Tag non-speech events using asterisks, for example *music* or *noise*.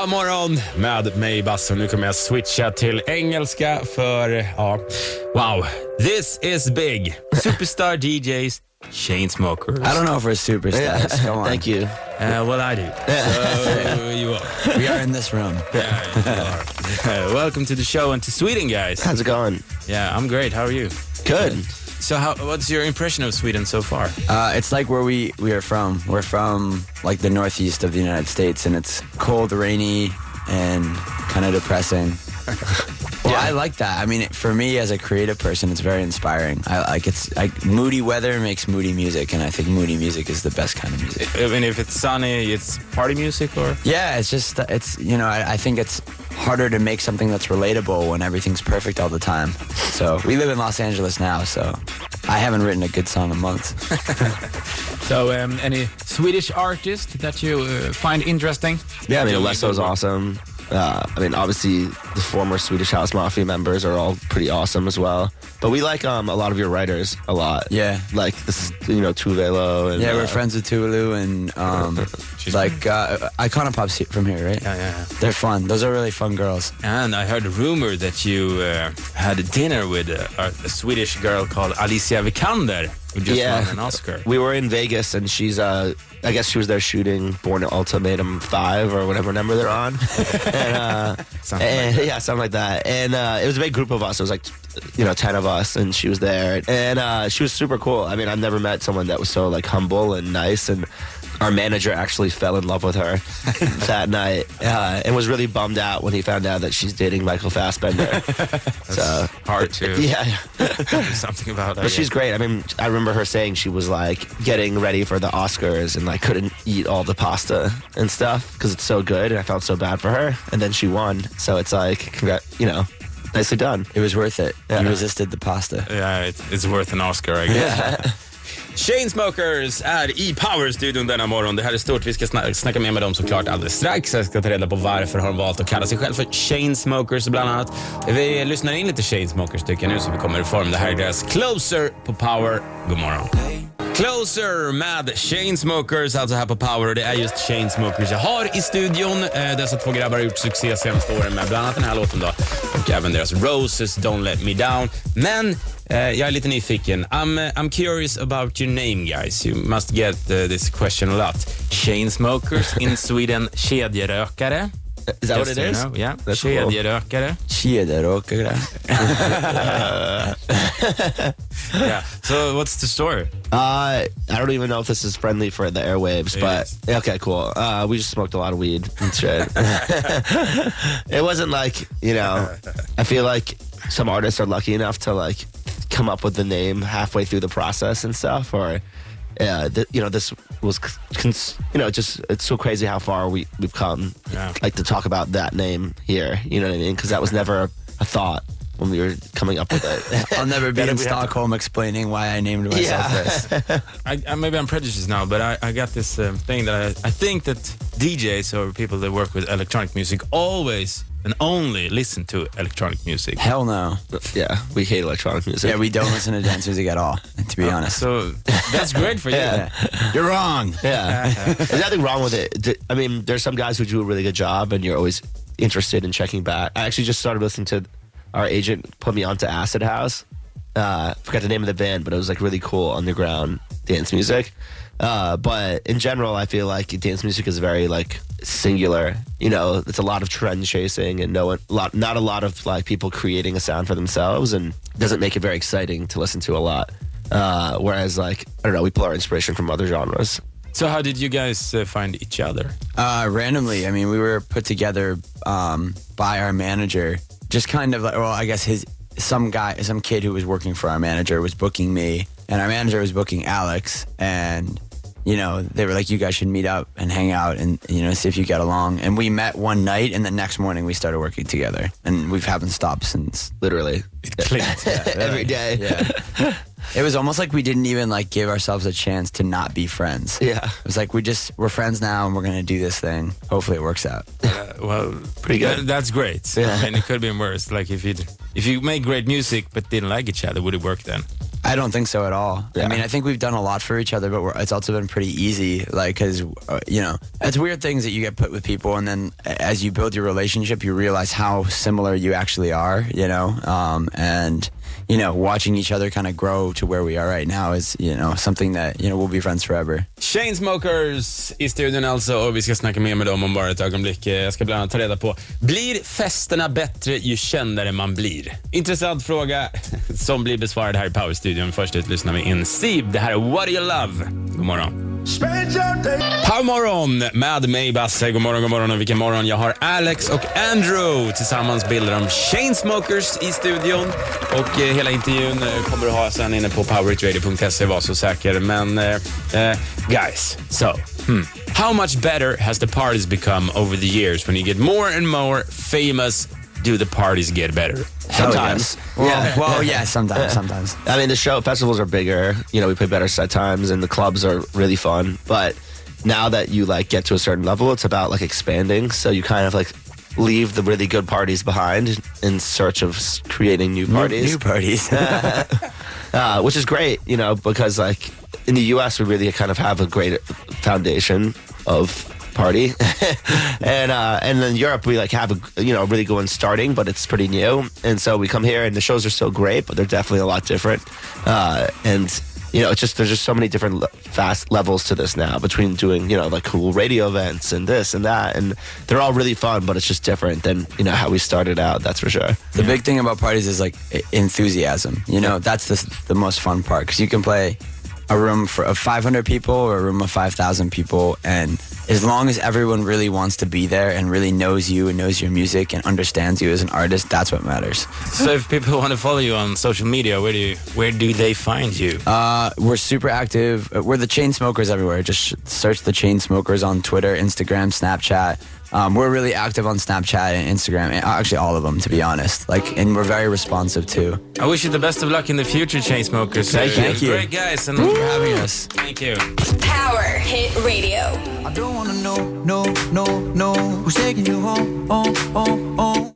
God morgon med mig Basse. Nu kommer jag switcha till engelska för, ja, wow. This is big. Superstar *laughs* DJs, Chainsmokers. I don't know if we're superstars. Come on. Thank you. Uh, well, I do. So *laughs* you are. We are in this room. Yeah. *laughs* Uh, welcome to the show and to Sweden, guys. How's it going? Yeah, I'm great. How are you? Good. So, how, what's your impression of Sweden so far? Uh, it's like where we, we are from. We're from like the northeast of the United States, and it's cold, rainy, and kind of depressing. *laughs* well, I like that. I mean, for me as a creative person, it's very inspiring. I like it's like moody weather makes moody music, and I think moody music is the best kind of music. I mean, if it's sunny, it's party music or? Yeah, it's just it's you know I, I think it's harder to make something that's relatable when everything's perfect all the time. So we live in Los Angeles now, so I haven't written a good song in months. *laughs* So, um, any Swedish artist that you uh, find interesting? Yeah, I mean, Yeah, Alesso's awesome. Uh, I mean, obviously, the former Swedish House Mafia members are all pretty awesome as well. But we like um, a lot of your writers a lot. Yeah. Like, this, you know, Tove Lo. And, Yeah, uh, we're friends with Tulu and um, *laughs* like uh, Icona Pop's he- from here, right? Yeah, yeah. They're fun. Those are really fun girls. And I heard a rumor that you uh, had a dinner with a, a Swedish girl called Alicia Vikander, who just Yeah. won an Oscar. We were in Vegas, and she's, uh, I guess she was there shooting Bourne Ultimatum 5 or whatever number they're on. *laughs* and, uh, Something and- like yeah, something like that. And uh, it was a big group of us. It was like, you know, 10 of us, and she was there. And uh, she was super cool. I mean, I've never met someone that was so, like, humble and nice. And our manager actually fell in love with her *laughs* that night uh, and was really bummed out when he found out that she's dating Michael Fassbender. *laughs* so, Hard to yeah. *laughs* something about that. But she's great. I mean, I remember her saying she was like getting ready for the Oscars and like couldn't eat all the pasta and stuff because it's so good. And I felt so bad for her. And then she won. So it's like, congrat, you know, nicely done. It was worth it. Yeah. You resisted the pasta. Yeah, it, it's worth an Oscar I guess. *laughs* Chainsmokers är i Power-studion denna morgon. Det här är stort. Vi ska sna- snacka mer med dem såklart alldeles strax. Jag ska ta reda på varför har de valt att kalla sig själv för Chainsmokers bland annat. Vi lyssnar in lite Chainsmokers tycker jag nu så vi kommer i form. Det här är deras Closer på Power. God morgon. Closer med Chainsmokers, alltså här på Power. Och det är just Chainsmokers jag har i studion. Eh, dessa alltså två grabbar har gjort succé senaste åren med bland annat den här låten då. Och även deras Roses, Don't Let Me Down. Men eh, jag är lite nyfiken. I'm, eh, I'm curious about your name guys. You must get uh, this question a lot. Chainsmokers in Sweden, kedjerökare. Is that what it is? know, Yeah, That's cool. kedjerökare. *laughs* Yeah. So what's the story? Uh, I don't even know if this is friendly for the airwaves, It but is. okay, cool. Uh, we just smoked a lot of weed and shit. *laughs* it wasn't like, you know, I feel like some artists are lucky enough to like come up with the name halfway through the process and stuff, or, uh, th- you know, this was, cons- you know, just, it's so crazy how far we, we've come, Yeah. like to talk about that name here, you know what I mean? Because that was never a, a thought when we were coming up with it. *laughs* I'll never be *laughs* in we have to- Stockholm explaining why I named myself Yeah. this. *laughs* I, I, maybe I'm prejudiced now, but I, I got this um, thing that I, I think that DJs or people that work with electronic music always and only listen to electronic music. Hell no. yeah, we hate electronic music. Yeah, we don't listen to dance music at all, to be honest. So that's great for you. Yeah. You're wrong. Yeah. *laughs* There's nothing wrong with it. I mean, there's some guys who do a really good job and you're always interested in checking back. I actually just started listening to our agent put me onto Acid House. Uh, forgot the name of the band, but it was like really cool underground dance music. Uh, but in general, I feel like dance music is very like singular. You know, it's a lot of trend chasing and no one, lot, not a lot of like people creating a sound for themselves, and doesn't make it very exciting to listen to a lot. Uh, whereas like I don't know, we pull our inspiration from other genres. So how did you guys uh, find each other? Uh, randomly, I mean, we were put together um, by our manager. Just kind of like, well, I guess his some guy, some kid who was working for our manager was booking me, and our manager was booking Alex, and you know, they were like, you guys should meet up and hang out and you know see if you get along. And we met one night, and the next morning we started working together, and we haven't stopped since. Literally, It clicked. *laughs* every day. Yeah. It was almost like we didn't even like give ourselves a chance to not be friends. Yeah. It was like we just we're friends now and we're gonna do this thing. Hopefully it works out. Uh, well, Pretty good. tha- that's great. Yeah. and it could have been worse. Like if you if you make great music but didn't like each other, would it work then? I don't think so at all. Yeah. I mean, I think we've done a lot for each other, but we're, it's also been pretty easy. Like, because uh, you know, it's weird things that you get put with people, and then as you build your relationship, you realize how similar you actually are. You know, um, and you know, watching each other kind of grow to where we are right now is you know something that you know we'll be friends forever. Chainsmokers i studion alltså och vi ska snacka mer med dem om bara ett ögonblick. Eh, Jag ska bland annat ta reda på, blir festerna bättre ju kändare man blir? Intressant fråga *laughs* som blir besvarad här i studion. Först ut lyssnar vi in Steve. Det här är What Do You Love. God morgon. Powermorgon med mig Basse. God morgon, god morgon och vilken morgon. Jag har Alex och Andrew tillsammans bildar de Chainsmokers i studion. Och eh, hela intervjun eh, kommer du ha sen inne på powerhitradio.se, var så säker. Men eh, eh, guys, so hmm. how much better has the parties become over the years when you get more and more famous? Do the parties get better? Sometimes. Well, Yeah. well, yeah, *laughs* sometimes, sometimes. I mean, the show festivals are bigger. You know, we play better set times, and the clubs are really fun. But now that you like get to a certain level, it's about like expanding. So you kind of like leave the really good parties behind in search of creating new parties, New parties. *laughs* *laughs* uh, which is great. You know, because like in the U.S., we really kind of have a great foundation of party, *laughs* and uh, and then Europe we like have a you know really good one starting, but it's pretty new, and so we come here and the shows are still great, but they're definitely a lot different, uh, and you know it's just there's just so many different le- fast levels to this now between doing you know like cool radio events and this and that, and they're all really fun, but it's just different than you know how we started out. That's for sure. The big thing about parties is like enthusiasm. You know, that's the the most fun part because you can play a room for of 500 people or a room of 5,000 people, and as long as everyone really wants to be there and really knows you and knows your music and understands you as an artist, that's what matters. So if people want to follow you on social media, where do you, where do they find you? Uh, we're super active. We're the chain smokers everywhere. Just search the chain smokers on Twitter, Instagram, Snapchat. Um, we're really active on Snapchat and Instagram, and actually all of them, to be honest. Like, and we're very responsive too. I wish you the best of luck in the future, Chainsmokers. Thank you. Uh, Thank you. Great guys, and for having us. thank you. Power Hit Radio. I don't wanna know, no, no, no, who's taking you home, home, home, home.